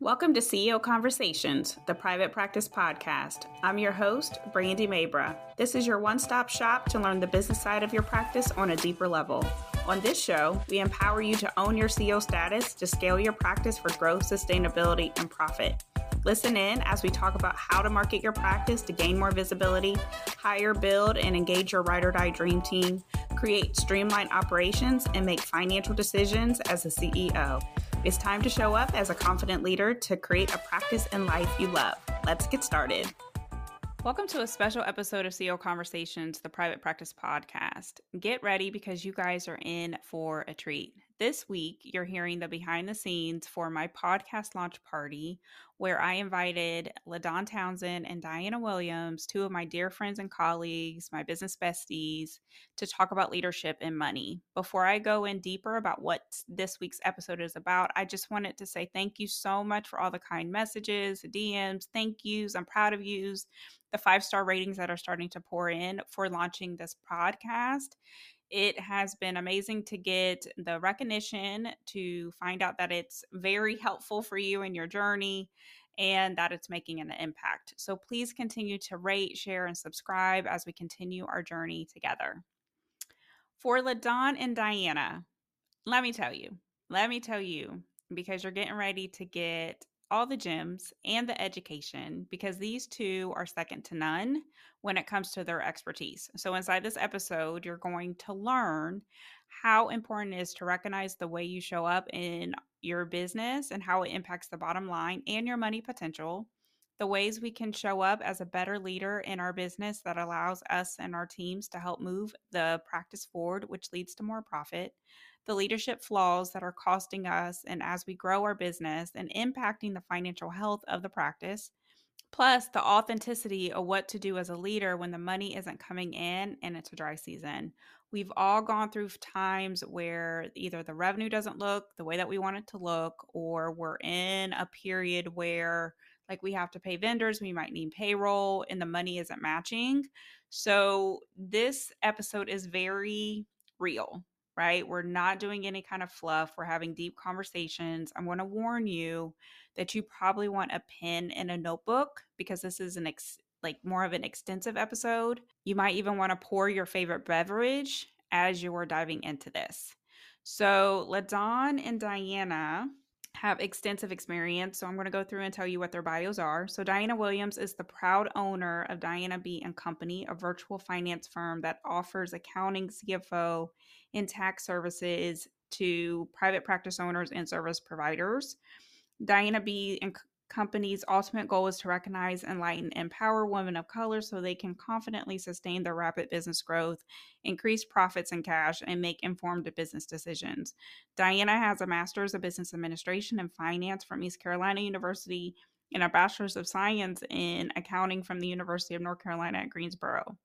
Welcome to CEO Conversations, the private practice podcast. I'm your host, Brandy Mabra. This is your one stop shop to learn the business side of your practice on a deeper level. On this show, we empower you to own your CEO status to scale your practice for growth, sustainability, and profit. Listen in as we talk about how to market your practice to gain more visibility, hire, build, and engage your ride or die dream team, create streamlined operations, and make financial decisions as a CEO. It's time to show up as a confident leader to create a practice and life you love. Let's get started. Welcome to a special episode of CEO Conversations, the private practice podcast. Get ready because you guys are in for a treat. This week, you're hearing the behind the scenes for my podcast launch party, where I invited LaDawn Townsend and Diana Williams, two of my dear friends and colleagues, my business besties, to talk about leadership and money. Before I go in deeper about what this week's episode is about, I just wanted to say thank you so much for all the kind messages, DMs, thank yous. I'm proud of yous, the five star ratings that are starting to pour in for launching this podcast. It has been amazing to get the recognition to find out that it's very helpful for you in your journey and that it's making an impact. So please continue to rate, share, and subscribe as we continue our journey together. For LaDawn and Diana, let me tell you, let me tell you, because you're getting ready to get all the gems and the education because these two are second to none when it comes to their expertise. So, inside this episode, you're going to learn how important it is to recognize the way you show up in your business and how it impacts the bottom line and your money potential. The ways we can show up as a better leader in our business that allows us and our teams to help move the practice forward, which leads to more profit the leadership flaws that are costing us and as we grow our business and impacting the financial health of the practice, plus the authenticity of what to do as a leader when the money isn't coming in and it's a dry season. We've all gone through times where either the revenue doesn't look the way that we want it to look, or we're in a period where like we have to pay vendors, we might need payroll, and the money isn't matching. So, this episode is very real right? We're not doing any kind of fluff. We're having deep conversations. I'm going to warn you that you probably want a pen and a notebook because this is an ex- like more of an extensive episode. You might even want to pour your favorite beverage as you are diving into this. So, LaDawn and Diana have extensive experience. So I'm going to go through and tell you what their bios are. So Diana Williams is the proud owner of Diana B and Company, a virtual finance firm that offers accounting, CFO, and tax services to private practice owners and service providers. Diana B and company's ultimate goal is to recognize, enlighten, empower women of color so they can confidently sustain their rapid business growth, increase profits and cash, and make informed business decisions. Diana has a master's of business administration and finance from East Carolina University and a bachelor's of science in accounting from the University of North Carolina at Greensboro.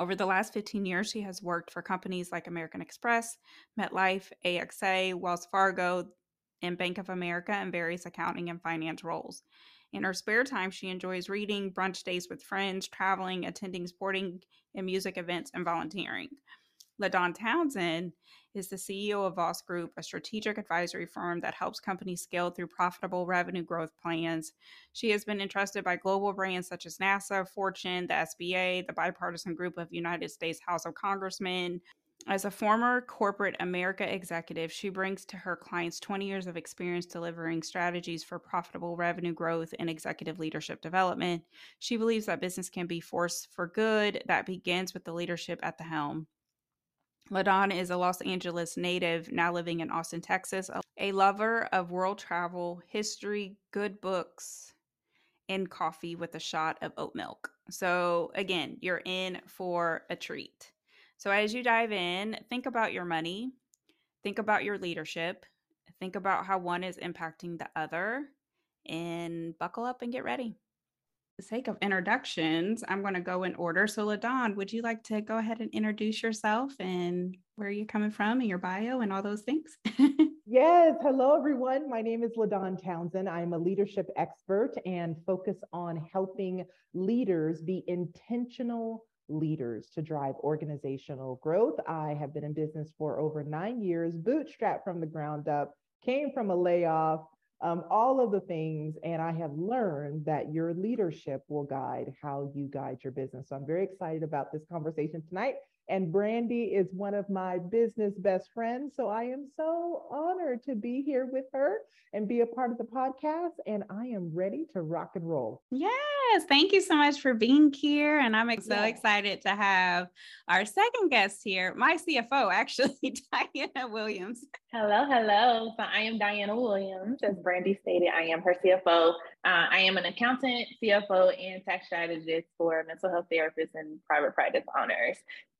Over the last 15 years, she has worked for companies like American Express, MetLife, AXA, Wells Fargo, and Bank of America in various accounting and finance roles. In her spare time, she enjoys reading, brunch days with friends, traveling, attending sporting and music events, and volunteering. LaDawn Townsend is the CEO of VOS Group, a strategic advisory firm that helps companies scale through profitable revenue growth plans. She has been entrusted by global brands such as NASA, Fortune, the SBA, the bipartisan group of United States House of Congressmen, as a former corporate America executive, she brings to her clients 20 years of experience delivering strategies for profitable revenue growth and executive leadership development. She believes that business can be force for good that begins with the leadership at the helm. LaDawn is a Los Angeles native, now living in Austin, Texas, a lover of world travel, history, good books, and coffee with a shot of oat milk. So, again, you're in for a treat. So, as you dive in, think about your money, think about your leadership, think about how one is impacting the other, and buckle up and get ready. The sake of introductions, I'm going to go in order. So, LaDawn, would you like to go ahead and introduce yourself and where you're coming from and your bio and all those things? yes. Hello, everyone. My name is LaDawn Townsend. I'm a leadership expert and focus on helping leaders be intentional leaders to drive organizational growth. I have been in business for over nine years, bootstrapped from the ground up, came from a layoff, um, all of the things. And I have learned that your leadership will guide how you guide your business. So I'm very excited about this conversation tonight. And Brandy is one of my business best friends. So I am so honored to be here with her and be a part of the podcast. And I am ready to rock and roll. Yes. Thank you so much for being here. And I'm so excited to have our second guest here, my CFO, actually, Diana Williams. Hello. Hello. So I am Diana Williams. As Brandy stated, I am her CFO. Uh, I am an accountant, CFO, and tax strategist for mental health therapists and private practice owners.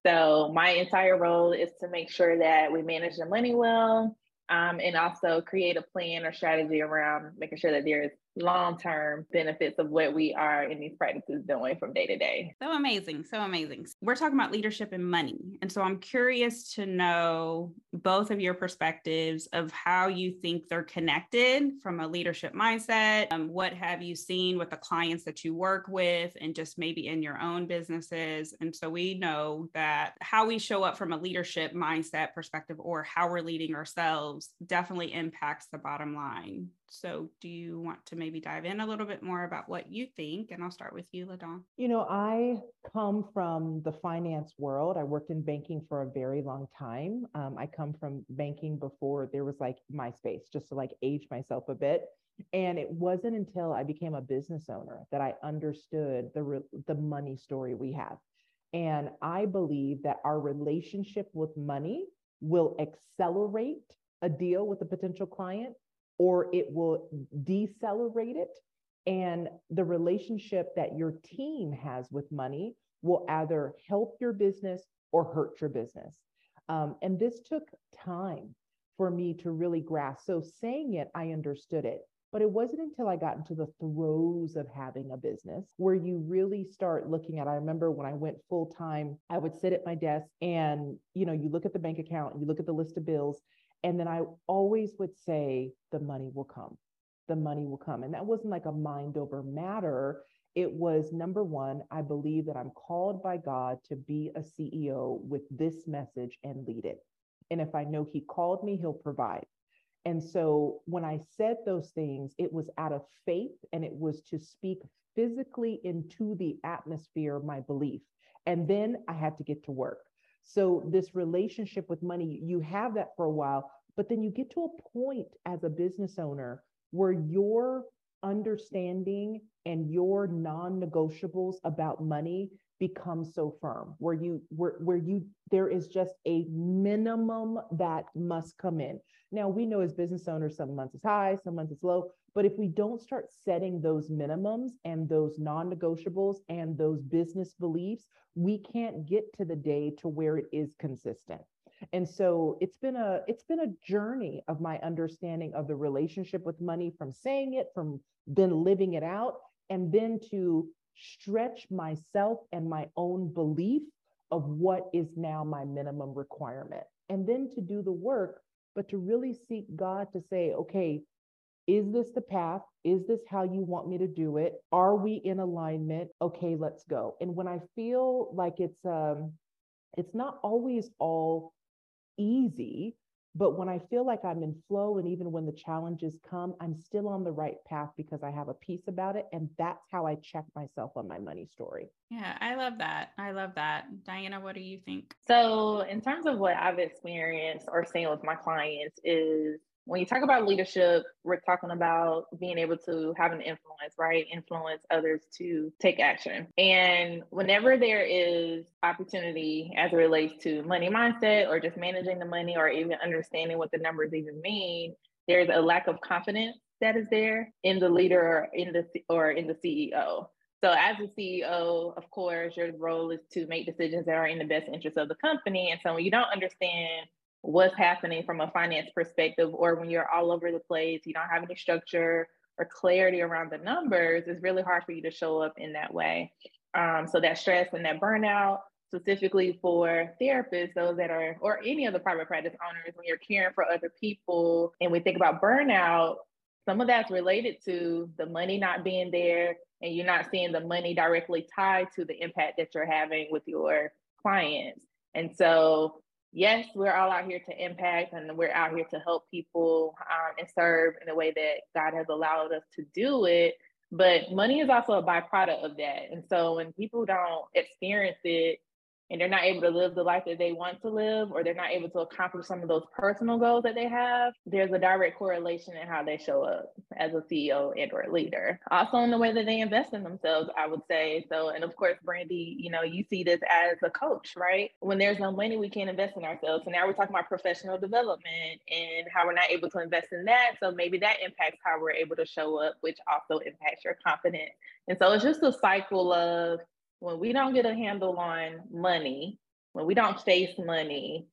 So my entire role is to make sure that we manage the money well um, and also create a plan or strategy around making sure that there is long-term benefits of what we are in these practices doing from day to day. So amazing, so amazing. We're talking about leadership and money. And so I'm curious to know both of your perspectives of how you think they're connected from a leadership mindset. Um, what have you seen with the clients that you work with and just maybe in your own businesses? And so we know that how we show up from a leadership mindset perspective or how we're leading ourselves definitely impacts the bottom line. So, do you want to maybe dive in a little bit more about what you think? And I'll start with you, LaDawn. You know, I come from the finance world. I worked in banking for a very long time. Um, I come from banking before there was like MySpace, just to like age myself a bit. And it wasn't until I became a business owner that I understood the re- the money story we have. And I believe that our relationship with money will accelerate a deal with a potential client or it will decelerate it. And the relationship that your team has with money will either help your business or hurt your business. Um, and this took time for me to really grasp. So saying it, I understood it. But it wasn't until I got into the throes of having a business where you really start looking at. I remember when I went full time, I would sit at my desk and, you know, you look at the bank account, you look at the list of bills, and then I always would say, the money will come. The money will come. And that wasn't like a mind over matter. It was number one, I believe that I'm called by God to be a CEO with this message and lead it. And if I know He called me, He'll provide. And so when I said those things, it was out of faith and it was to speak physically into the atmosphere my belief. And then I had to get to work. So this relationship with money, you have that for a while, but then you get to a point as a business owner where your understanding and your non-negotiables about money become so firm where you where, where you there is just a minimum that must come in. Now we know as business owners some months is high some months is low but if we don't start setting those minimums and those non-negotiables and those business beliefs we can't get to the day to where it is consistent. And so it's been a it's been a journey of my understanding of the relationship with money from saying it from then living it out and then to stretch myself and my own belief of what is now my minimum requirement and then to do the work but to really seek god to say okay is this the path? Is this how you want me to do it? Are we in alignment? Okay, let's go. And when I feel like it's um it's not always all easy, but when I feel like I'm in flow and even when the challenges come, I'm still on the right path because I have a piece about it and that's how I check myself on my money story. Yeah, I love that. I love that. Diana, what do you think? So, in terms of what I've experienced or seen with my clients is when you talk about leadership, we're talking about being able to have an influence, right? Influence others to take action. And whenever there is opportunity as it relates to money mindset or just managing the money or even understanding what the numbers even mean, there's a lack of confidence that is there in the leader or in the or in the CEO. So as a CEO, of course, your role is to make decisions that are in the best interest of the company. And so when you don't understand what's happening from a finance perspective, or when you're all over the place, you don't have any structure or clarity around the numbers, it's really hard for you to show up in that way. Um, so that stress and that burnout, specifically for therapists, those that are, or any of the private practice owners, when you're caring for other people, and we think about burnout, some of that's related to the money not being there, and you're not seeing the money directly tied to the impact that you're having with your clients. And so yes, we're all out here to impact and we're out here to help people um, and serve in the way that God has allowed us to do it. But money is also a byproduct of that. And so when people don't experience it and they're not able to live the life that they want to live or they're not able to accomplish some of those personal goals that they have there's a direct correlation in how they show up as a ceo and or leader. Also in the way that they invest in themselves i would say. So and of course brandy you know you see this as a coach right? When there's no money we can't invest in ourselves. So now we're talking about professional development and how we're not able to invest in that. So maybe that impacts how we're able to show up which also impacts your confidence. And so it's just a cycle of when we don't get a handle on money, when we don't face money,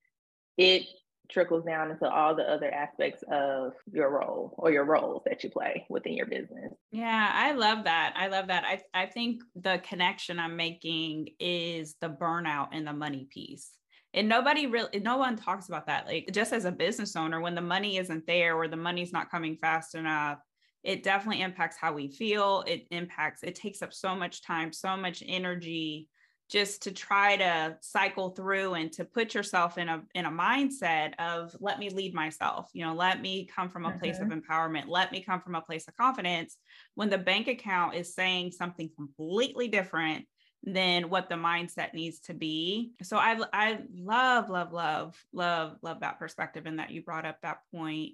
it trickles down into all the other aspects of your role or your roles that you play within your business. Yeah, I love that. I love that. I, I think the connection I'm making is the burnout and the money piece. And nobody really, no one talks about that. Like, just as a business owner, when the money isn't there or the money's not coming fast enough, it definitely impacts how we feel. It impacts, it takes up so much time, so much energy just to try to cycle through and to put yourself in a in a mindset of let me lead myself you know let me come from a mm-hmm. place of mm-hmm. empowerment let me come from a place of confidence when the bank account is saying something completely different than what the mindset needs to be so i i love love love love love that perspective and that you brought up that point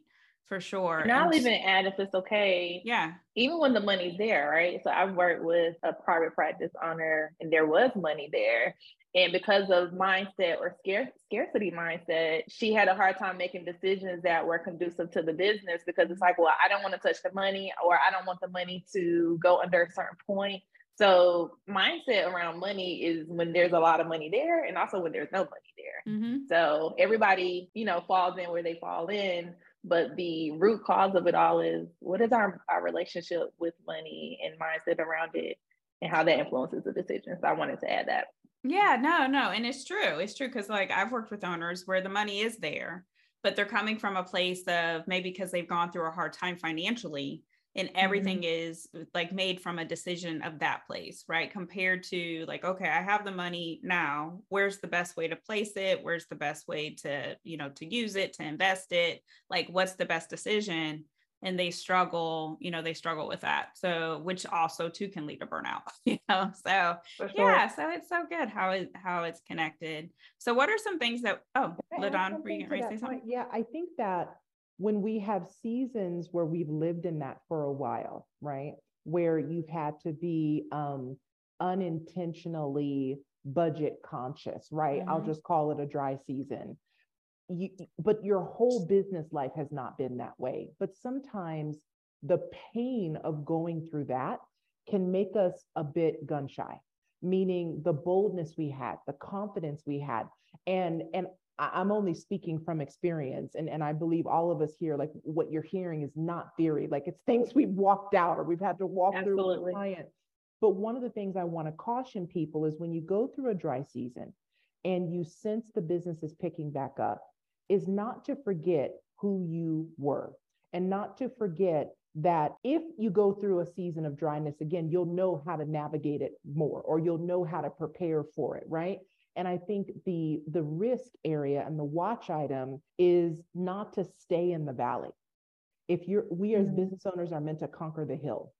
for sure. And I'll even add if it's okay. Yeah. Even when the money's there, right? So I've worked with a private practice owner and there was money there. And because of mindset or scare, scarcity mindset, she had a hard time making decisions that were conducive to the business because it's like, well, I don't want to touch the money or I don't want the money to go under a certain point. So mindset around money is when there's a lot of money there and also when there's no money there. Mm-hmm. So everybody, you know, falls in where they fall in but the root cause of it all is what is our, our relationship with money and mindset around it and how that influences the decisions? So i wanted to add that. Yeah no no and it's true. It's true because like i've worked with owners where the money is there but they're coming from a place of maybe because they've gone through a hard time financially and everything mm-hmm. is like made from a decision of that place right? Compared to like okay i have the money now where's the best way to place it? Where's the best way to you know to use it to invest it? Like what's the best decision? And they struggle you know they struggle with that so which also too can lead to burnout you know? So sure. yeah so it's so good how it how it's connected. So what are some things that oh LaDawn were you going to say something? yeah i think that when we have seasons where we've lived in that for a while, right? Where you've had to be um, unintentionally budget conscious, right? Mm-hmm. I'll just call it a dry season. You, but your whole business life has not been that way. But sometimes the pain of going through that can make us a bit gun shy, meaning the boldness we had, the confidence we had. And, and I'm only speaking from experience. And, and I believe all of us here, like what you're hearing is not theory, like it's things we've walked out or we've had to walk Absolutely. through with a client. But one of the things I want to caution people is when you go through a dry season and you sense the business is picking back up, is not to forget who you were and not to forget that if you go through a season of dryness again, you'll know how to navigate it more or you'll know how to prepare for it, right? And I think the the risk area and the watch item is not to stay in the valley. If you're we as mm-hmm. business owners are meant to conquer the hill.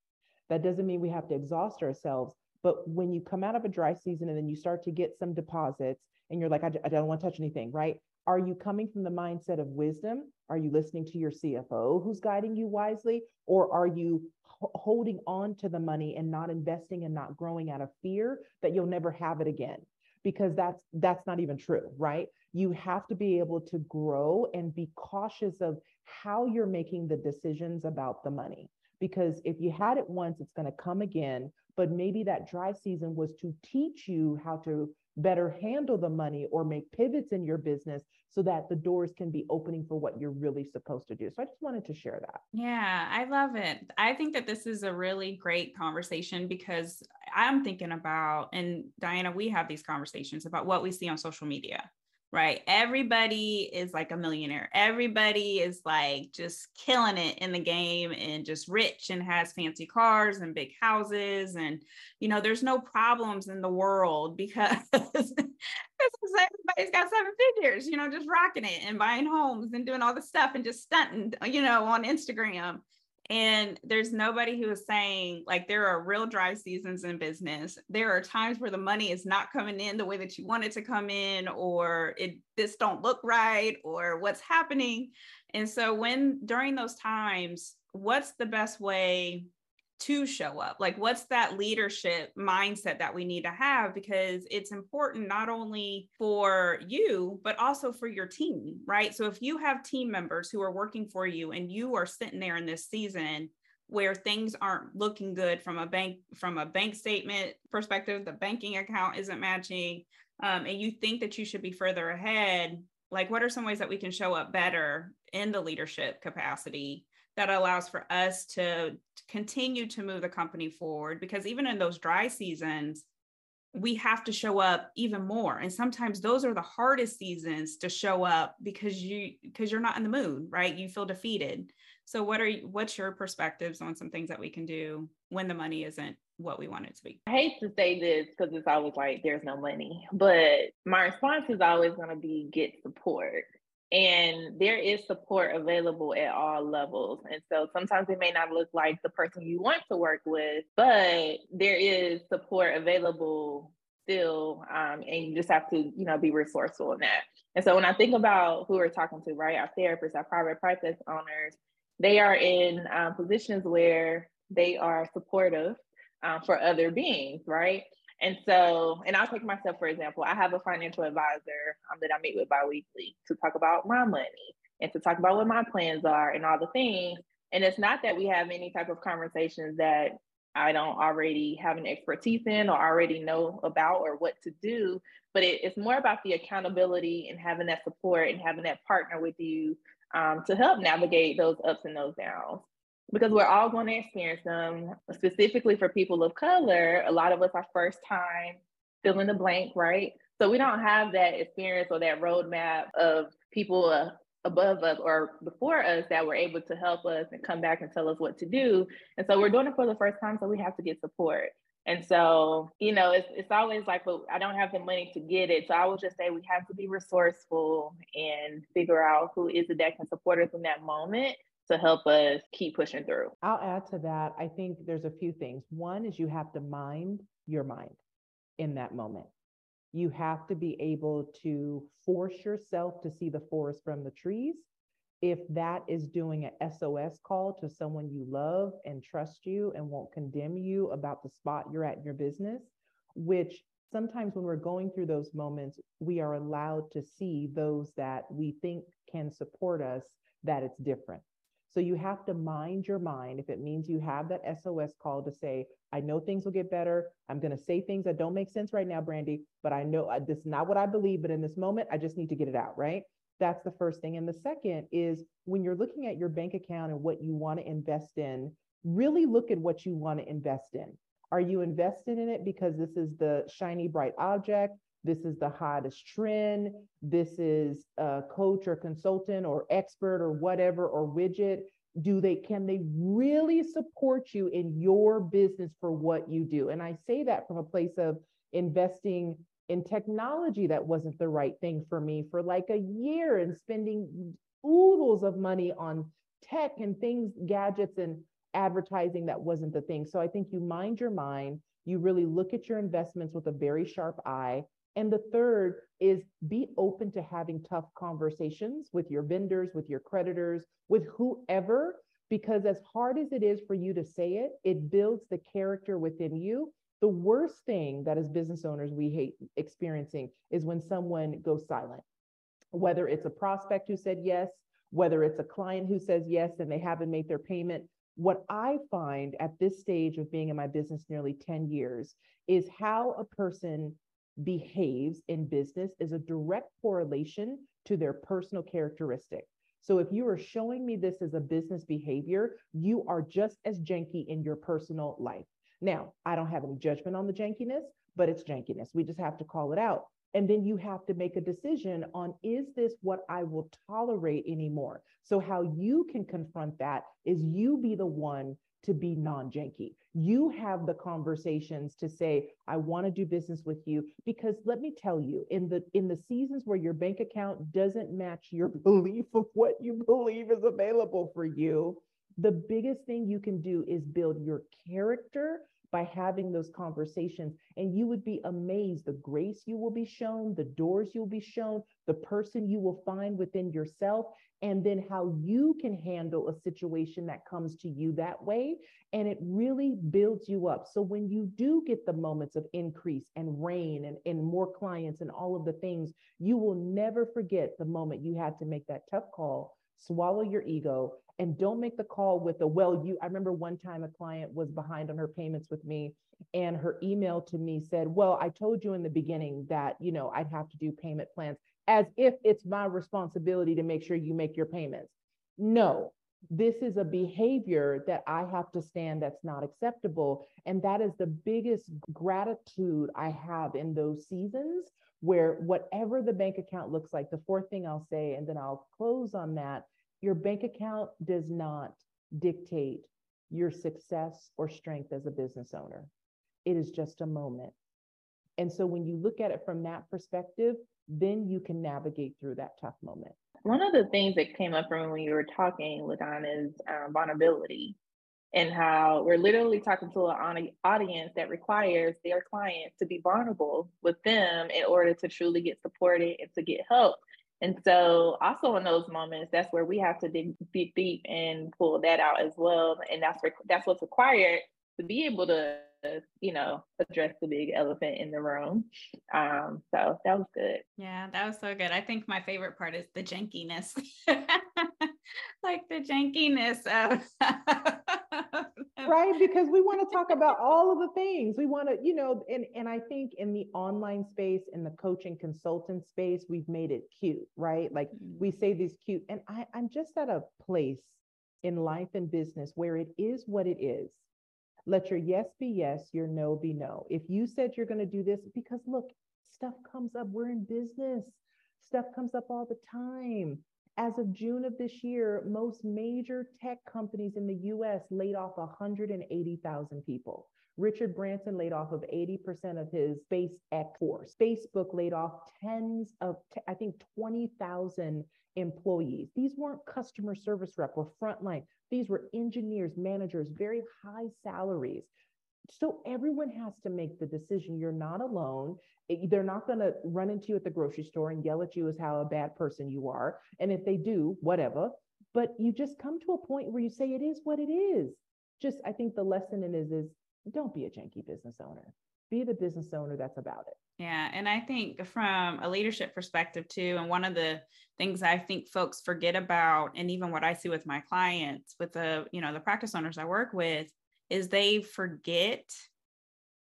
That doesn't mean we have to exhaust ourselves. But when you come out of a dry season and then you start to get some deposits and you're like, I, I don't want to touch anything, right? Are you coming from the mindset of wisdom? Are you listening to your CFO who's guiding you wisely? Or are you holding on to the money and not investing and not growing out of fear that you'll never have it again? Because that's that's not even true right? You have to be able to grow and be cautious of how you're making the decisions about the money. Because if you had it once it's going to come again but maybe that dry season was to teach you how to better handle the money or make pivots in your business so that the doors can be opening for what you're really supposed to do. So I just wanted to share that. Yeah, I love it. I think that this is a really great conversation because I'm thinking about, and Diana, we have these conversations about what we see on social media. Right? Everybody is like a millionaire. Everybody is like just killing it in the game and just rich and has fancy cars and big houses. And, you know, there's no problems in the world because everybody's got seven figures, you know, just rocking it and buying homes and doing all the stuff and just stunting, you know, on Instagram. And there's nobody who is saying, like, there are real dry seasons in business. There are times where the money is not coming in the way that you want it to come in, or it this don't look right, or what's happening. And so when during those times, what's the best way to show up? Like what's that leadership mindset that we need to have? Because it's important not only for you but also for your team right? So if you have team members who are working for you and you are sitting there in this season where things aren't looking good from a bank from a bank statement perspective the banking account isn't matching um, and you think that you should be further ahead like what are some ways that we can show up better in the leadership capacity that allows for us to continue to move the company forward because even in those dry seasons we have to show up even more. And sometimes those are the hardest seasons to show up because you because you're not in the mood right? You feel defeated. So what are you, what's your perspectives on some things that we can do when the money isn't what we want it to be? I hate to say this because it's always like there's no money but my response is always going to be get support and there is support available at all levels. And so sometimes it may not look like the person you want to work with, but there is support available still. Um, and you just have to, you know, be resourceful in that. And so when I think about who we're talking to, right, our therapists, our private practice owners, they are in um, positions where they are supportive um, for other beings, right? And so, and I'll take myself for example. I have a financial advisor um, that I meet with biweekly to talk about my money and to talk about what my plans are and all the things. And it's not that we have any type of conversations that I don't already have an expertise in or already know about or what to do, but it, it's more about the accountability and having that support and having that partner with you um, to help navigate those ups and those downs because we're all going to experience them. Specifically for people of color, a lot of us are first time fill in the blank, right? So we don't have that experience or that roadmap of people uh, above us or before us that were able to help us and come back and tell us what to do. And so we're doing it for the first time, so we have to get support. And so, you know, it's, it's always like, but I don't have the money to get it. So I would just say we have to be resourceful and figure out who is it that can support us in that moment to help us keep pushing through. I'll add to that. I think there's a few things. One is you have to mind your mind in that moment. You have to be able to force yourself to see the forest from the trees. If that is doing an SOS call to someone you love and trust you and won't condemn you about the spot you're at in your business, which sometimes when we're going through those moments, we are allowed to see those that we think can support us, that it's different. So you have to mind your mind. If it means you have that SOS call to say, I know things will get better. I'm going to say things that don't make sense right now, Brandy, but I know uh, this is not what I believe, but in this moment, I just need to get it out, right? That's the first thing. And the second is when you're looking at your bank account and what you want to invest in, really look at what you want to invest in. Are you invested in it because this is the shiny, bright object? This is the hottest trend. This is a coach or consultant or expert or whatever or widget. Do they can they really support you in your business for what you do? And I say that from a place of investing in technology that wasn't the right thing for me for like a year and spending oodles of money on tech and things, gadgets and advertising that wasn't the thing. So I think you mind your mind, you really look at your investments with a very sharp eye and the third is be open to having tough conversations with your vendors, with your creditors, with whoever, because as hard as it is for you to say it, it builds the character within you. The worst thing that as business owners we hate experiencing is when someone goes silent, whether it's a prospect who said yes, whether it's a client who says yes and they haven't made their payment. What I find at this stage of being in my business nearly 10 years is how a person behaves in business is a direct correlation to their personal characteristic. So if you are showing me this as a business behavior, you are just as janky in your personal life. Now, I don't have any judgment on the jankiness, but it's jankiness. We just have to call it out. And then you have to make a decision on is this what I will tolerate anymore? So, how you can confront that is you be the one to be non-janky. You have the conversations to say, I want to do business with you. Because let me tell you, in the in the seasons where your bank account doesn't match your belief of what you believe is available for you, the biggest thing you can do is build your character by having those conversations. And you would be amazed the grace you will be shown, the doors you'll be shown, the person you will find within yourself, and then how you can handle a situation that comes to you that way. And it really builds you up. So when you do get the moments of increase and rain and, and more clients and all of the things, you will never forget the moment you had to make that tough call, swallow your ego, and don't make the call with the well you i remember one time a client was behind on her payments with me and her email to me said well i told you in the beginning that you know i'd have to do payment plans as if it's my responsibility to make sure you make your payments. No this is a behavior that i have to stand that's not acceptable and that is the biggest gratitude i have in those seasons where whatever the bank account looks like the fourth thing i'll say and then i'll close on that your bank account does not dictate your success or strength as a business owner. It is just a moment. And so when you look at it from that perspective, then you can navigate through that tough moment. One of the things that came up from when you were talking, LaDawn, is um, vulnerability and how we're literally talking to an audience that requires their client to be vulnerable with them in order to truly get supported and to get help. And so, also in those moments, that's where we have to dig deep, deep and pull that out as well. And that's that's what's required to be able to, you know, address the big elephant in the room. Um, so that was good. Yeah, that was so good. I think my favorite part is the jankiness, like the jankiness of right because we want to talk about all of the things. We want to you know and and i think in the online space in the coaching consultant space we've made it cute right? Like mm-hmm. we say these cute and i i'm just at a place in life and business where it is what it is. Let your yes be yes your no be no. If you said you're going to do this because look stuff comes up we're in business. Stuff comes up all the time as of June of this year, most major tech companies in the US laid off 180,000 people. Richard Branson laid off of 80% of his SpaceX force. Facebook laid off tens of, I think, 20,000 employees. These weren't customer service rep or frontline. These were engineers, managers, very high salaries. So everyone has to make the decision. You're not alone. They're not going to run into you at the grocery store and yell at you as how a bad person you are. And if they do, whatever. But you just come to a point where you say it is what it is. Just I think the lesson in is is don't be a janky business owner. Be the business owner that's about it. Yeah, and I think from a leadership perspective too, and one of the things I think folks forget about, and even what I see with my clients, with the you know the practice owners I work with, is they forget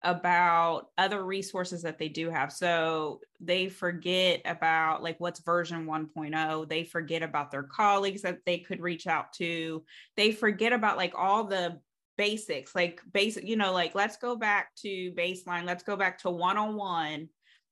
about other resources that they do have. So they forget about like what's version 1.0. They forget about their colleagues that they could reach out to. They forget about like all the basics, like basic, you know, like let's go back to baseline, let's go back to one on one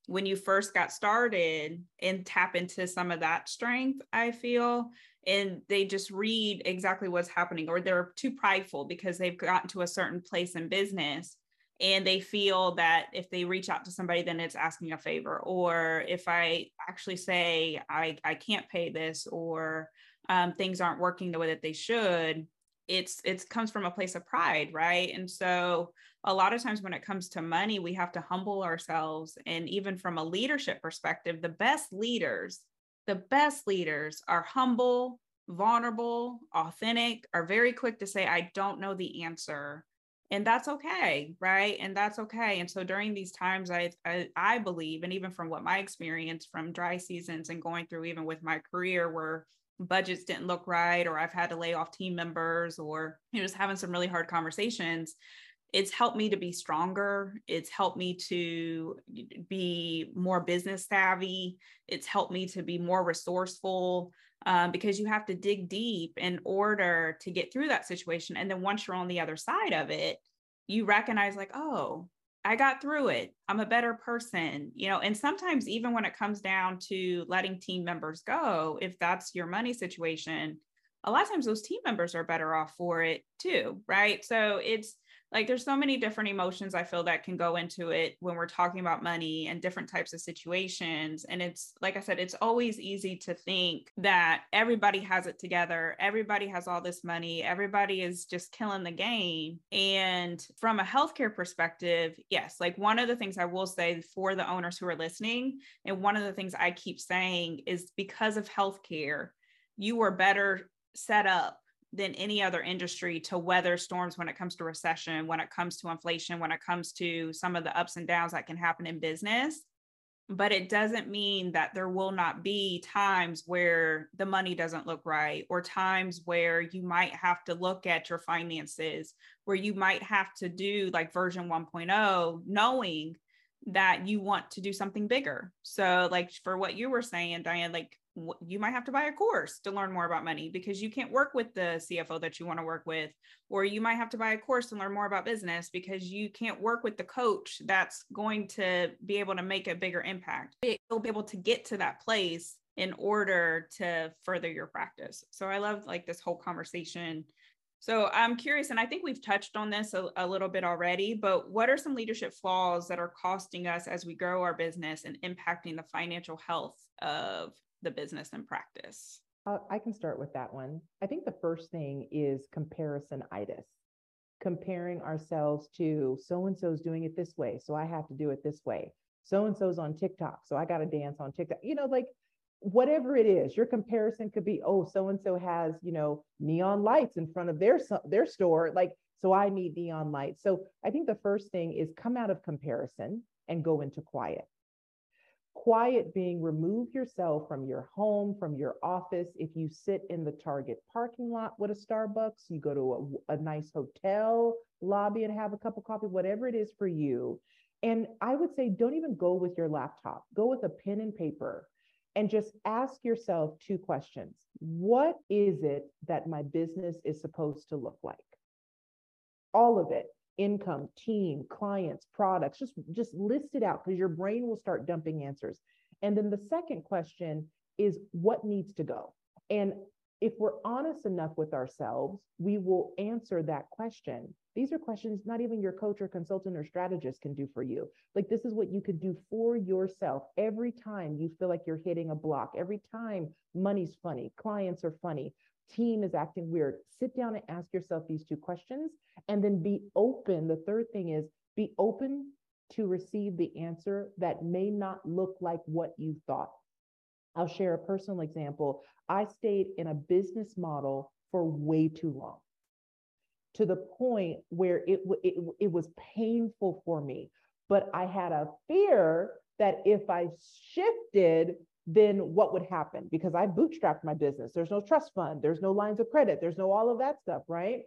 when you first got started and tap into some of that strength, I feel. And they just read exactly what's happening, or they're too prideful because they've gotten to a certain place in business and they feel that if they reach out to somebody then it's asking a favor or if i actually say i i can't pay this or um, things aren't working the way that they should it's it comes from a place of pride right? And so a lot of times when it comes to money we have to humble ourselves and even from a leadership perspective the best leaders the best leaders are humble vulnerable authentic are very quick to say i don't know the answer and that's okay right? And that's okay. And so during these times I, I, I believe and even from what my experience from dry seasons and going through even with my career where budgets didn't look right or i've had to lay off team members or you know just having some really hard conversations it's helped me to be stronger it's helped me to be more business savvy it's helped me to be more resourceful um, because you have to dig deep in order to get through that situation. And then once you're on the other side of it, you recognize, like, oh, I got through it. I'm a better person, you know. And sometimes, even when it comes down to letting team members go, if that's your money situation, a lot of times those team members are better off for it too, right? So it's like there's so many different emotions I feel that can go into it when we're talking about money and different types of situations. And it's like I said, it's always easy to think that everybody has it together, everybody has all this money, everybody is just killing the game. And from a healthcare perspective, yes, like one of the things I will say for the owners who are listening, and one of the things I keep saying is because of healthcare, you are better set up than any other industry to weather storms when it comes to recession, when it comes to inflation, when it comes to some of the ups and downs that can happen in business. But it doesn't mean that there will not be times where the money doesn't look right, or times where you might have to look at your finances, where you might have to do like version 1.0, knowing that you want to do something bigger. So, like for what you were saying, Diane, like you might have to buy a course to learn more about money because you can't work with the CFO that you want to work with. Or you might have to buy a course to learn more about business because you can't work with the coach that's going to be able to make a bigger impact. You'll be able to get to that place in order to further your practice. So I love like this whole conversation. So I'm curious, and I think we've touched on this a, a little bit already, but what are some leadership flaws that are costing us as we grow our business and impacting the financial health of the business and practice? Uh, I can start with that one. I think the first thing is comparisonitis, comparing ourselves to so and so's doing it this way, so I have to do it this way. So and so's on TikTok, so I got to dance on TikTok. You know, like whatever it is, your comparison could be, oh, so and so has you know neon lights in front of their their store, like so I need neon lights. So I think the first thing is come out of comparison and go into quiet Quiet being remove yourself from your home, from your office. If you sit in the Target parking lot with a Starbucks, you go to a, a nice hotel lobby and have a cup of coffee, whatever it is for you. And I would say, don't even go with your laptop, go with a pen and paper and just ask yourself two questions. What is it that my business is supposed to look like? All of it income, team, clients, products, just, just list it out because your brain will start dumping answers. And then the second question is what needs to go? And if we're honest enough with ourselves, we will answer that question. These are questions not even your coach or consultant or strategist can do for you. Like, this is what you could do for yourself every time you feel like you're hitting a block, every time money's funny, clients are funny, team is acting weird. Sit down and ask yourself these two questions and then be open. The third thing is be open to receive the answer that may not look like what you thought. I'll share a personal example. I stayed in a business model for way too long to the point where it, it, it was painful for me. But I had a fear that if I shifted, then what would happen? Because I bootstrapped my business. There's no trust fund, there's no lines of credit, there's no all of that stuff, right?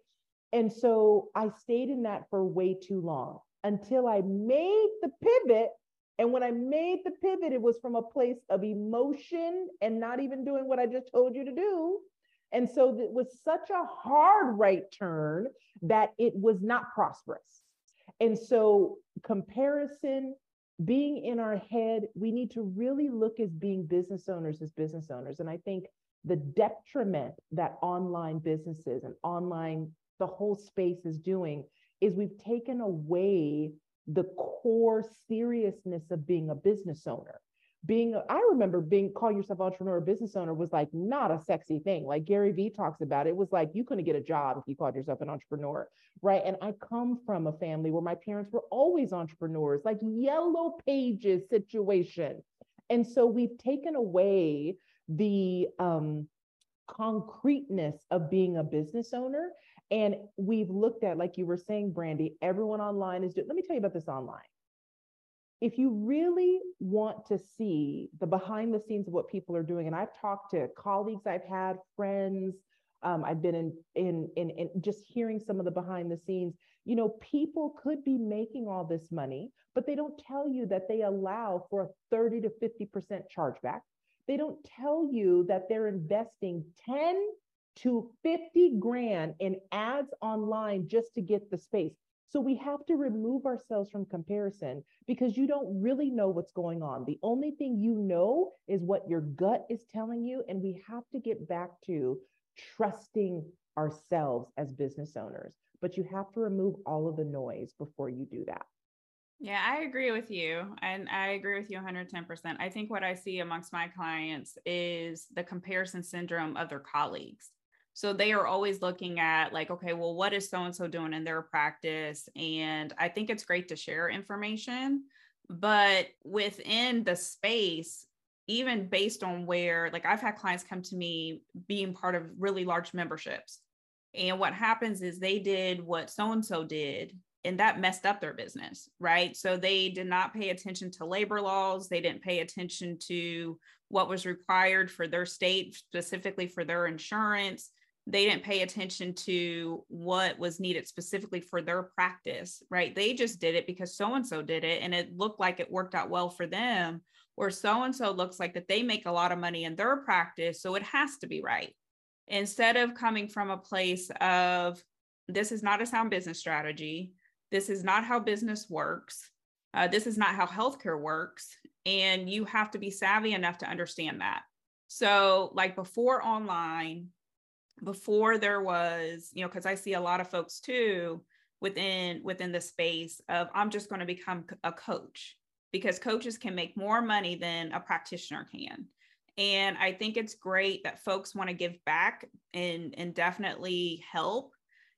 And so I stayed in that for way too long until I made the pivot. And when I made the pivot, it was from a place of emotion and not even doing what I just told you to do. And so it was such a hard right turn that it was not prosperous. And so comparison, being in our head, we need to really look as being business owners as business owners. And I think the detriment that online businesses and online, the whole space is doing is we've taken away the core seriousness of being a business owner being I remember being call yourself entrepreneur business owner was like not a sexy thing. Like Gary Vee talks about it was like you couldn't get a job if you called yourself an entrepreneur, right? And I come from a family where my parents were always entrepreneurs, like yellow pages situation. And so we've taken away the um concreteness of being a business owner and we've looked at like you were saying Brandy, everyone online is doing let me tell you about this online if you really want to see the behind the scenes of what people are doing, and I've talked to colleagues I've had, friends, um, I've been in, in, in, in just hearing some of the behind the scenes, you know, people could be making all this money, but they don't tell you that they allow for a 30 to 50% chargeback. They don't tell you that they're investing 10 to 50 grand in ads online just to get the space. So we have to remove ourselves from comparison because you don't really know what's going on. The only thing you know is what your gut is telling you. And we have to get back to trusting ourselves as business owners. But you have to remove all of the noise before you do that. Yeah, I agree with you. And I agree with you 110%. I think what I see amongst my clients is the comparison syndrome of their colleagues. So they are always looking at, like, okay, well, what is so and so doing in their practice? And I think it's great to share information, but within the space, even based on where, like, I've had clients come to me being part of really large memberships. And what happens is they did what so and so did and that messed up their business, right? So they did not pay attention to labor laws. They didn't pay attention to what was required for their state, specifically for their insurance. They didn't pay attention to what was needed specifically for their practice, right? They just did it because so and so did it and it looked like it worked out well for them. Or so and so looks like that they make a lot of money in their practice. So it has to be right. Instead of coming from a place of, this is not a sound business strategy this is not how business works. Uh, this is not how healthcare works. And you have to be savvy enough to understand that. So, like before online, before there was, you know, because I see a lot of folks too within within the space of I'm just going to become a coach because coaches can make more money than a practitioner can. And I think it's great that folks want to give back and and definitely help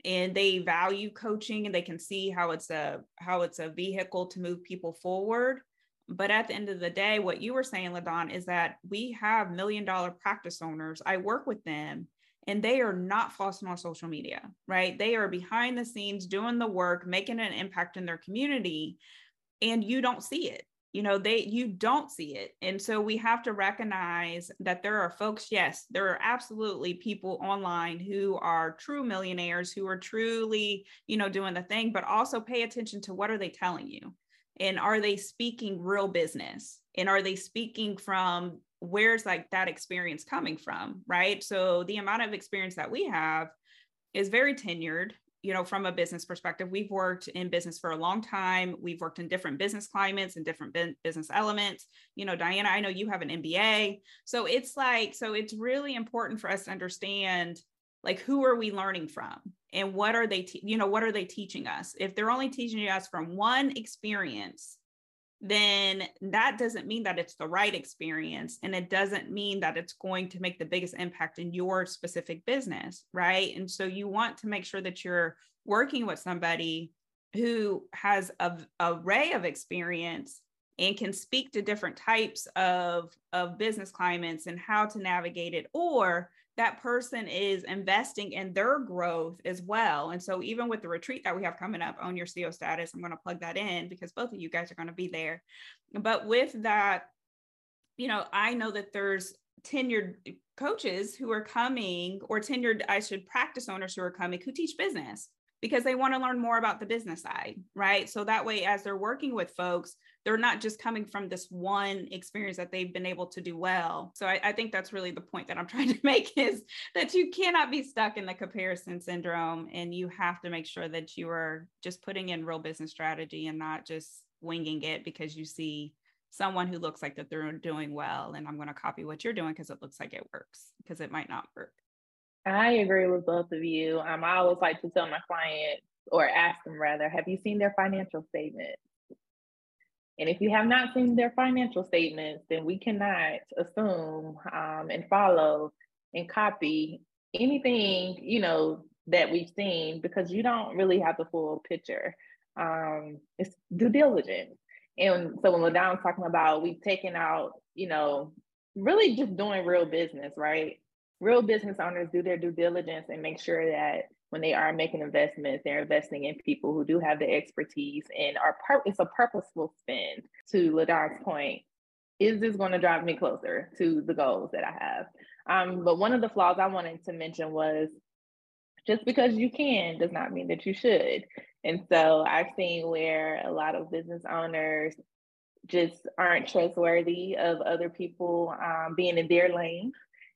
and they value coaching and they can see how it's a how it's a vehicle to move people forward but at the end of the day what you were saying LaDawn is that we have million dollar practice owners i work with them and they are not flossing on social media right? They are behind the scenes doing the work making an impact in their community and you don't see it. You know they you don't see it. And so we have to recognize that there are folks yes there are absolutely people online who are true millionaires who are truly you know doing the thing but also pay attention to what are they telling you? And are they speaking real business? And are they speaking from where's like that experience coming from right so the amount of experience that we have is very tenured you know, from a business perspective, we've worked in business for a long time. We've worked in different business climates and different business elements. You know, Diana, I know you have an MBA. So it's like, so it's really important for us to understand like who are we learning from and what are they, te- you know, what are they teaching us? If they're only teaching us from one experience, then that doesn't mean that it's the right experience. And it doesn't mean that it's going to make the biggest impact in your specific business. Right. And so you want to make sure that you're working with somebody who has a array of experience and can speak to different types of, of business climates and how to navigate it or that person is investing in their growth as well. And so, even with the retreat that we have coming up on your CEO status, I'm going to plug that in because both of you guys are going to be there. But with that, you know, I know that there's tenured coaches who are coming, or tenured, I should practice owners who are coming who teach business because they want to learn more about the business side, right? So that way, as they're working with folks, they're not just coming from this one experience that they've been able to do well. So I, I, think that's really the point that I'm trying to make is that you cannot be stuck in the comparison syndrome and you have to make sure that you are just putting in real business strategy and not just winging it because you see someone who looks like that they're doing well and I'm going to copy what you're doing because it looks like it works because it might not work. I agree with both of you. Um, I always like to tell my client or ask them rather, have you seen their financial statement? And if you have not seen their financial statements, then we cannot assume um, and follow and copy anything, you know, that we've seen because you don't really have the full picture. Um, it's due diligence. And so when LaDawn's talking about we've taken out, you know, really just doing real business, right? Real business owners do their due diligence and make sure that when they are making investments, they're investing in people who do have the expertise and are pur- it's a purposeful spend. To LaDawn's point, is this going to drive me closer to the goals that I have? Um, but one of the flaws I wanted to mention was just because you can does not mean that you should. And so I've seen where a lot of business owners just aren't trustworthy of other people um, being in their lane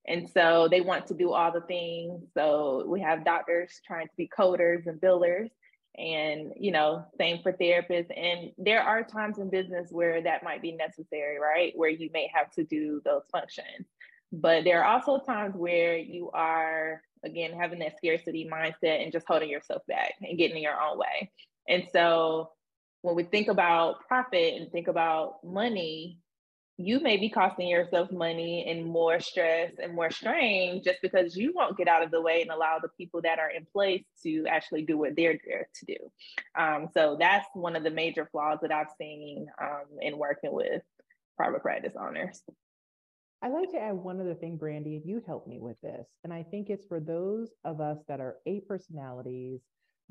and so they want to do all the things. So we have doctors trying to be coders and billers. And, you know, same for therapists. And there are times in business where that might be necessary, right? Where you may have to do those functions. But there are also times where you are, again, having that scarcity mindset and just holding yourself back and getting in your own way. And so when we think about profit and think about money, you may be costing yourself money and more stress and more strain just because you won't get out of the way and allow the people that are in place to actually do what they're there to do. Um, so that's one of the major flaws that I've seen um, in working with private practice owners. I'd like to add one other thing, Brandy. You helped me with this. And I think it's for those of us that are A personalities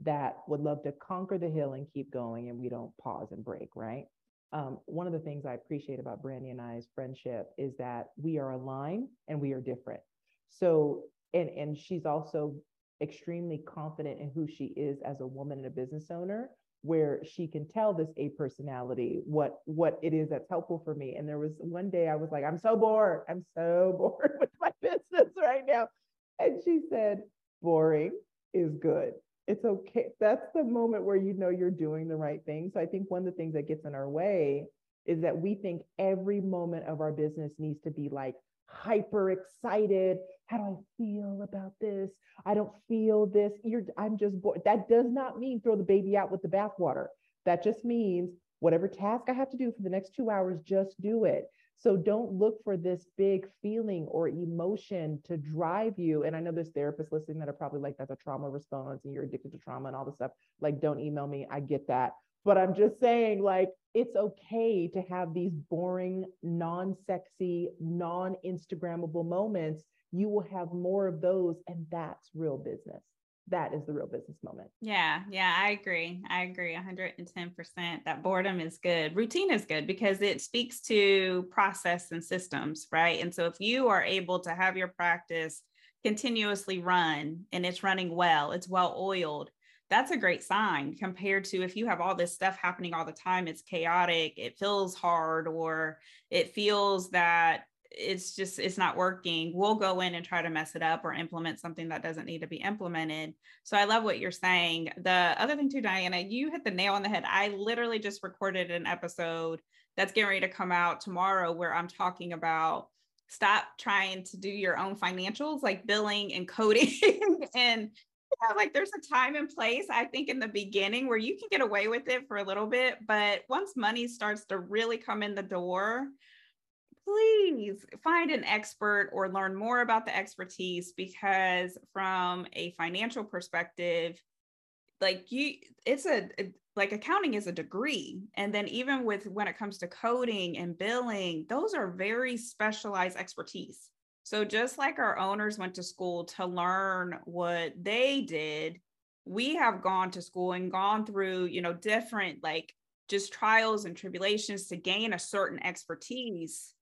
that would love to conquer the hill and keep going and we don't pause and break, right? Um, one of the things I appreciate about Brandy and I's friendship is that we are aligned and we are different. So, and and she's also extremely confident in who she is as a woman and a business owner, where she can tell this A personality what what it is that's helpful for me. And there was one day I was like, I'm so bored. I'm so bored with my business right now. And she said, boring is good it's okay. That's the moment where you know you're doing the right thing. So I think one of the things that gets in our way is that we think every moment of our business needs to be like hyper excited. How do I feel about this? I don't feel this. You're I'm just bored. That does not mean throw the baby out with the bathwater. That just means whatever task I have to do for the next two hours, just do it. So don't look for this big feeling or emotion to drive you. And I know there's therapists listening that are probably like, that's a trauma response and you're addicted to trauma and all this stuff. Like, don't email me. I get that. But I'm just saying, like, it's okay to have these boring, non sexy, non Instagrammable moments. You will have more of those, and that's real business that is the real business moment. Yeah, yeah, I agree. I agree 110% that boredom is good. Routine is good because it speaks to process and systems, right? And so if you are able to have your practice continuously run and it's running well, it's well oiled, that's a great sign compared to if you have all this stuff happening all the time, it's chaotic, it feels hard, or it feels that it's just it's not working we'll go in and try to mess it up or implement something that doesn't need to be implemented. So i love what you're saying. The other thing too diana you hit the nail on the head. I literally just recorded an episode that's getting ready to come out tomorrow where i'm talking about stop trying to do your own financials like billing and coding. And yeah, like there's a time and place i think in the beginning where you can get away with it for a little bit but once money starts to really come in the door please find an expert or learn more about the expertise because from a financial perspective like you it's a, like accounting is a degree. And then even with when it comes to coding and billing those are very specialized expertise. So just like our owners went to school to learn what they did we have gone to school and gone through you know different like just trials and tribulations to gain a certain expertise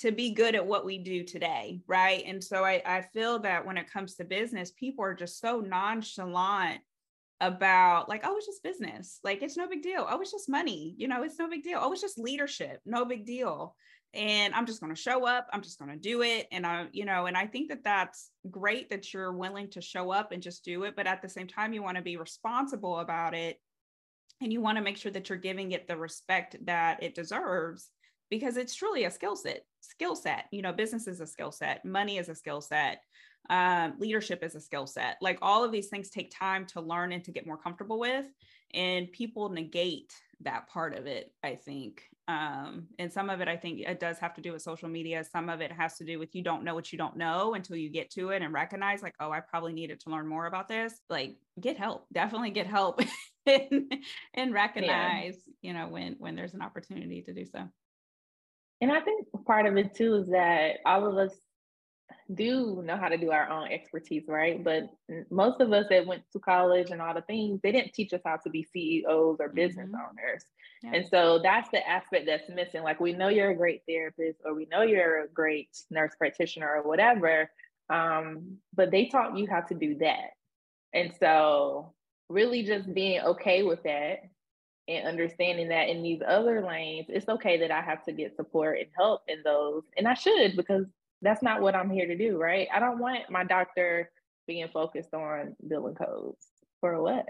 to be good at what we do today right? And so I, I feel that when it comes to business people are just so nonchalant about like oh it's just business. Like it's no big deal. Oh it's just money. You know it's no big deal. Oh it's just leadership. No big deal. And i'm just going to show up. I'm just going to do it. And i you know and i think that that's great that you're willing to show up and just do it but at the same time you want to be responsible about it and you want to make sure that you're giving it the respect that it deserves because it's truly a skill set skill set you know business is a skill set money is a skill set um, leadership is a skill set. Like all of these things take time to learn and to get more comfortable with and people negate that part of it i think. Um, and some of it i think it does have to do with social media. Some of it has to do with you don't know what you don't know until you get to it and recognize like oh i probably needed to learn more about this. Like get help. Definitely get help and, and recognize yeah. you know when when there's an opportunity to do so and I think part of it too is that all of us do know how to do our own expertise, right? But most of us that went to college and all the things, they didn't teach us how to be CEOs or business mm-hmm. owners. Yeah. And so that's the aspect that's missing. Like we know you're a great therapist or we know you're a great nurse practitioner or whatever, um, but they taught you how to do that. And so really just being okay with that and understanding that in these other lanes, it's okay that I have to get support and help in those. And I should because that's not what I'm here to do, right? I don't want my doctor being focused on billing codes for what?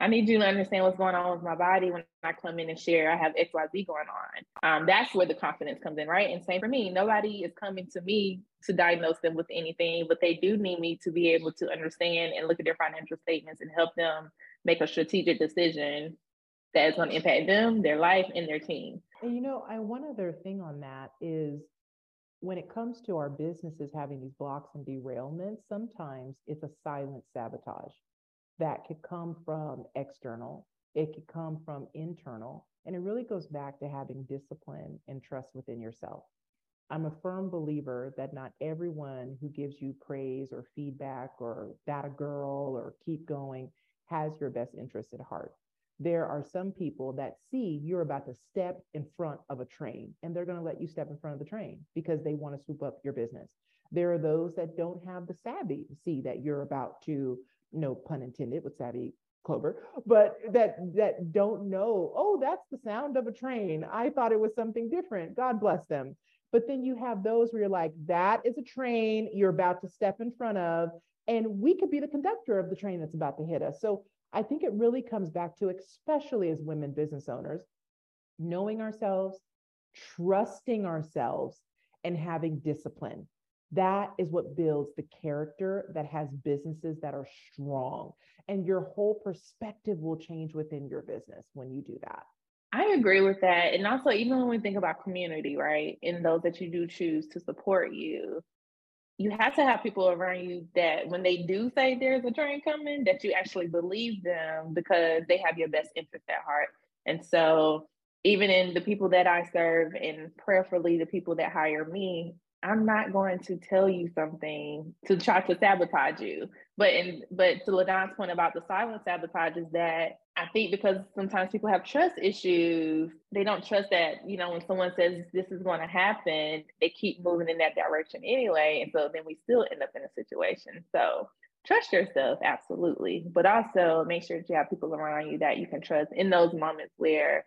I need you to understand what's going on with my body when I come in and share I have XYZ going on. Um, that's where the confidence comes in, right? And same for me. Nobody is coming to me to diagnose them with anything, but they do need me to be able to understand and look at their financial statements and help them make a strategic decision that is going to impact them, their life, and their team. And you know, I one other thing on that is when it comes to our businesses having these blocks and derailments, sometimes it's a silent sabotage that could come from external, it could come from internal, and it really goes back to having discipline and trust within yourself. I'm a firm believer that not everyone who gives you praise or feedback or that a girl or keep going has your best interest at heart. There are some people that see you're about to step in front of a train and they're going to let you step in front of the train because they want to swoop up your business. There are those that don't have the savvy to see that you're about to no pun intended with Savvy Clover but that that don't know oh that's the sound of a train. I thought it was something different. God bless them. But then you have those where you're like that is a train you're about to step in front of and we could be the conductor of the train that's about to hit us. So i think it really comes back to especially as women business owners knowing ourselves trusting ourselves and having discipline that is what builds the character that has businesses that are strong. And your whole perspective will change within your business when you do that. I agree with that. And also, even when we think about community, right, and those that you do choose to support you, you have to have people around you that when they do say there's a train coming, that you actually believe them because they have your best interest at heart. And so, even in the people that I serve, and prayerfully the people that hire me, I'm not going to tell you something to try to sabotage you. But in but to LaDawn's point about the silent sabotage is that I think because sometimes people have trust issues, they don't trust that, you know, when someone says this is going to happen, they keep moving in that direction anyway. And so then we still end up in a situation. So trust yourself, absolutely. But also make sure that you have people around you that you can trust in those moments where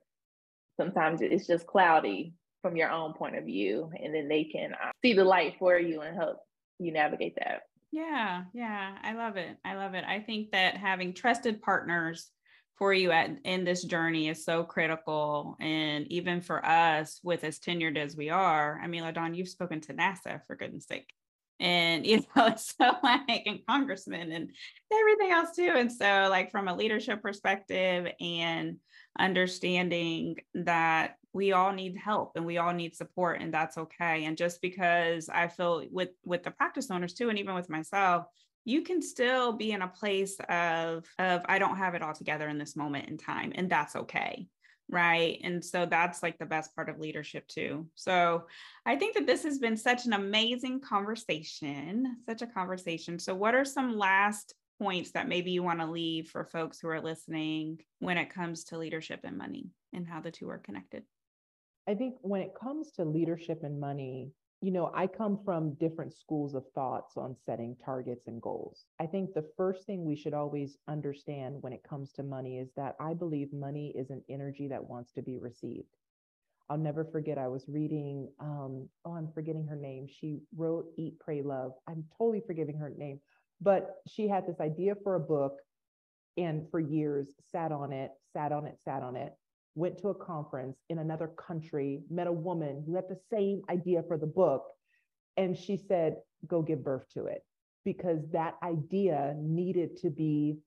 sometimes it's just cloudy from your own point of view and then they can uh, see the light for you and help you navigate that. Yeah yeah i love it i love it. I think that having trusted partners for you at in this journey is so critical and even for us with as tenured as we are i mean LaDawn you've spoken to nasa for goodness sake and you know so like and congressmen and everything else too and so like from a leadership perspective and understanding that we all need help and we all need support and that's okay and just because i feel with with the practice owners too and even with myself you can still be in a place of of i don't have it all together in this moment in time and that's okay right? And so that's like the best part of leadership too. So i think that this has been such an amazing conversation such a conversation. So what are some last points that maybe you want to leave for folks who are listening when it comes to leadership and money and how the two are connected I think when it comes to leadership and money, you know, I come from different schools of thoughts on setting targets and goals. I think the first thing we should always understand when it comes to money is that I believe money is an energy that wants to be received. I'll never forget, I was reading, um, oh, I'm forgetting her name. She wrote Eat, Pray, Love. I'm totally forgiving her name, but she had this idea for a book and for years sat on it, sat on it, sat on it went to a conference in another country, met a woman who had the same idea for the book. And she said, go give birth to it because that idea needed to be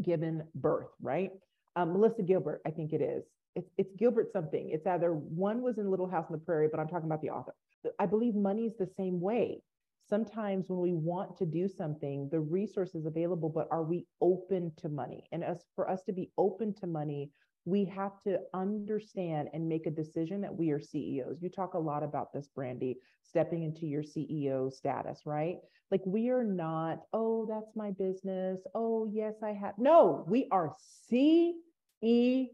given birth, right? Um, Melissa Gilbert, I think it is. It's, it's Gilbert something. It's either one was in Little House on the Prairie, but I'm talking about the author. I believe money is the same way. Sometimes when we want to do something, the resource is available, but are we open to money? And as for us to be open to money, we have to understand and make a decision that we are CEOs. You talk a lot about this, Brandy, stepping into your CEO status, right? Like we are not, oh, that's my business. Oh, yes, I have. No, we are CEOs.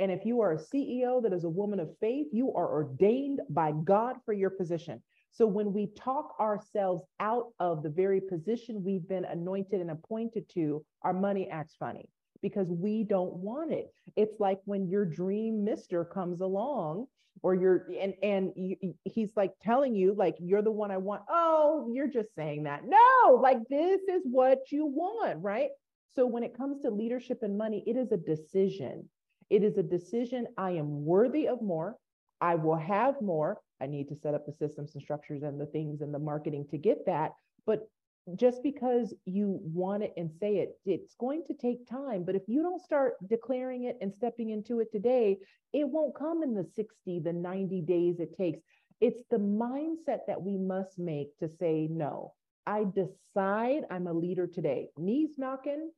And if you are a CEO that is a woman of faith, you are ordained by God for your position. So when we talk ourselves out of the very position we've been anointed and appointed to, our money acts funny because we don't want it. It's like when your dream mister comes along or you're and and you, he's like telling you like you're the one I want. Oh, you're just saying that. No, like this is what you want, right? So when it comes to leadership and money, it is a decision. It is a decision. I am worthy of more. I will have more. I need to set up the systems and structures and the things and the marketing to get that. But just because you want it and say it, it's going to take time. But if you don't start declaring it and stepping into it today, it won't come in the 60, the 90 days it takes. It's the mindset that we must make to say, no, I decide I'm a leader today. Knees knocking,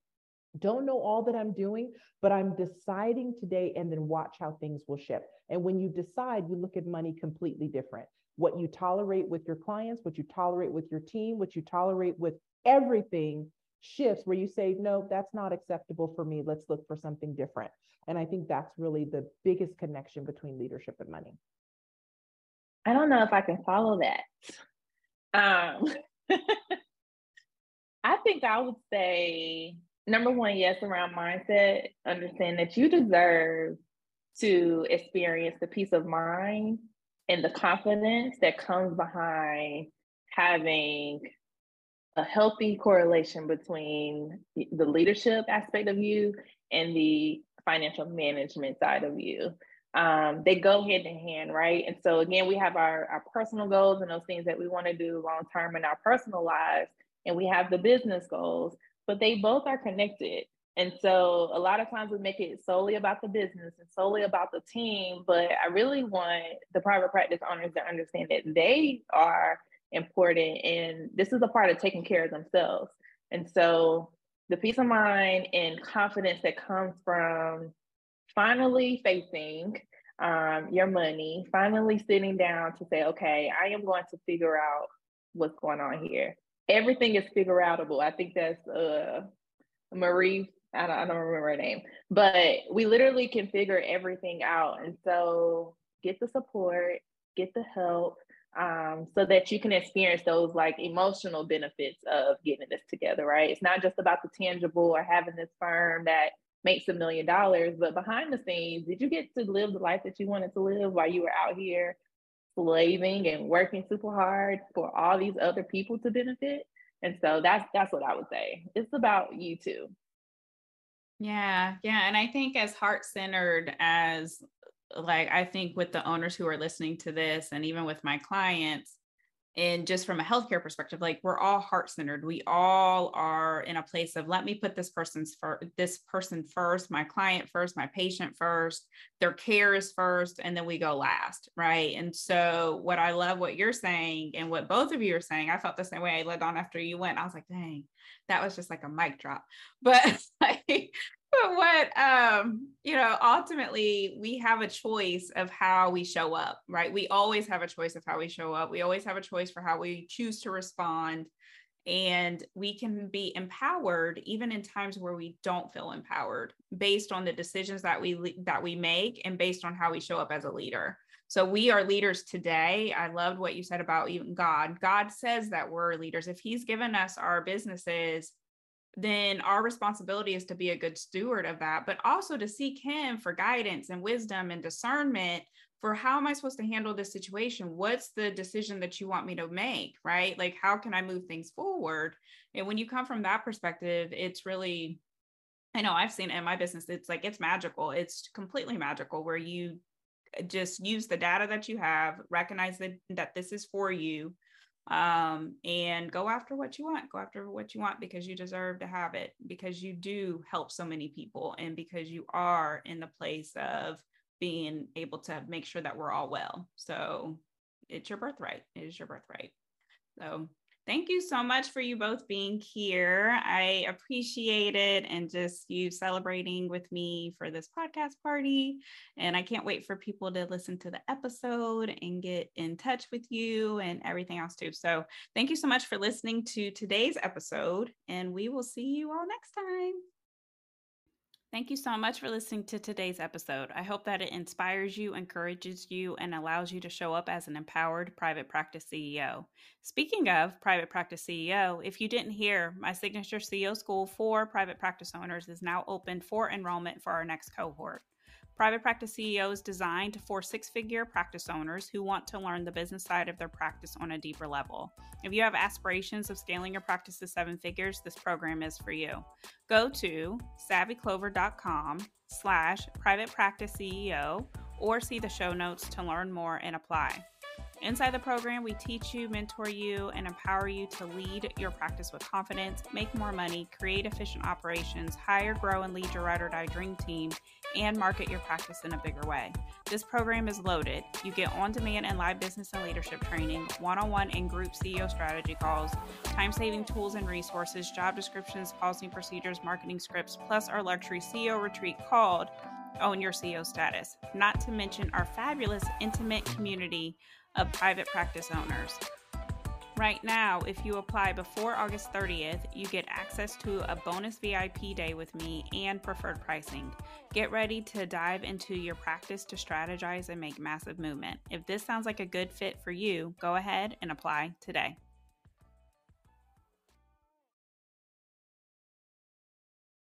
don't know all that I'm doing, but I'm deciding today and then watch how things will shift. And when you decide, you look at money completely different what you tolerate with your clients, what you tolerate with your team, what you tolerate with everything shifts where you say, no, that's not acceptable for me. Let's look for something different. And I think that's really the biggest connection between leadership and money. I don't know if I can follow that. Um, I think I would say number one, yes, around mindset, understand that you deserve to experience the peace of mind and the confidence that comes behind having a healthy correlation between the leadership aspect of you and the financial management side of you. Um, they go hand in hand, right? And so again, we have our, our personal goals and those things that we want to do long term in our personal lives, and we have the business goals, but they both are connected. And so a lot of times we make it solely about the business and solely about the team, but I really want the private practice owners to understand that they are important and this is a part of taking care of themselves. And so the peace of mind and confidence that comes from finally facing um, your money, finally sitting down to say, okay, I am going to figure out what's going on here. Everything is figure outable. I think that's uh, Marie I don't, I don't remember her name, but we literally can figure everything out. And so get the support, get the help, um, so that you can experience those like emotional benefits of getting this together, right? It's not just about the tangible or having this firm that makes a million dollars, but behind the scenes, did you get to live the life that you wanted to live while you were out here slaving and working super hard for all these other people to benefit? And so that's that's what I would say. It's about you too. Yeah, yeah. And I think as heart centered as like I think with the owners who are listening to this and even with my clients, and just from a healthcare perspective, like we're all heart centered. We all are in a place of let me put this person's for this person first, my client first, my patient first, their care is first, and then we go last, right? And so, what I love what you're saying and what both of you are saying, I felt the same way I led on after you went. I was like, dang, that was just like a mic drop. But like, but what um, you know, ultimately we have a choice of how we show up, right? We always have a choice of how we show up. We always have a choice for how we choose to respond. And we can be empowered even in times where we don't feel empowered based on the decisions that we that we make and based on how we show up as a leader. So we are leaders today. I loved what you said about even God. God says that we're leaders. If He's given us our businesses, then our responsibility is to be a good steward of that, but also to seek Him for guidance and wisdom and discernment for how am I supposed to handle this situation? What's the decision that you want me to make? Right? Like, how can I move things forward? And when you come from that perspective, it's really, I know I've seen it in my business, it's like it's magical. It's completely magical where you eh, just use the data that you have, recognize that, that this is for you, um, and go after what you want. Go after what you want because you deserve to have it, because you do help so many people, and because you are in the place of being able to make sure that we're all well. So it's your birthright. It is your birthright. So thank you so much for you both being here. I appreciate it and just you celebrating with me for this podcast party. And I can't wait for people to listen to the episode and get in touch with you and everything else too. So thank you so much for listening to today's episode, and we will see you all next time. Thank you so much for listening to today's episode. I hope that it inspires you, encourages you, and allows you to show up as an empowered private practice CEO. Speaking of private practice CEO, if you didn't hear, my signature CEO school for private practice owners is now open for enrollment for our next cohort. Private Practice CEO is designed for six figure practice owners who want to learn the business side of their practice on a deeper level. If you have aspirations of scaling your practice to seven figures, this program is for you. Go to savvyclover.com slash private practice CEO or see the show notes to learn more and apply. Inside the program, we teach you, mentor you, and empower you to lead your practice with confidence, make more money, create efficient operations, hire, grow, and lead your ride or die dream team, and market your practice in a bigger way. This program is loaded. You get on demand and live business and leadership training, one on one and group CEO strategy calls, time saving tools and resources, job descriptions, policy procedures, marketing scripts, plus our luxury CEO retreat called Own Your CEO Status, not to mention our fabulous intimate community of private practice owners. Right now, if you apply before August 30th, you get access to a bonus VIP day with me and preferred pricing. Get ready to dive into your practice to strategize and make massive movement. If this sounds like a good fit for you, go ahead and apply today.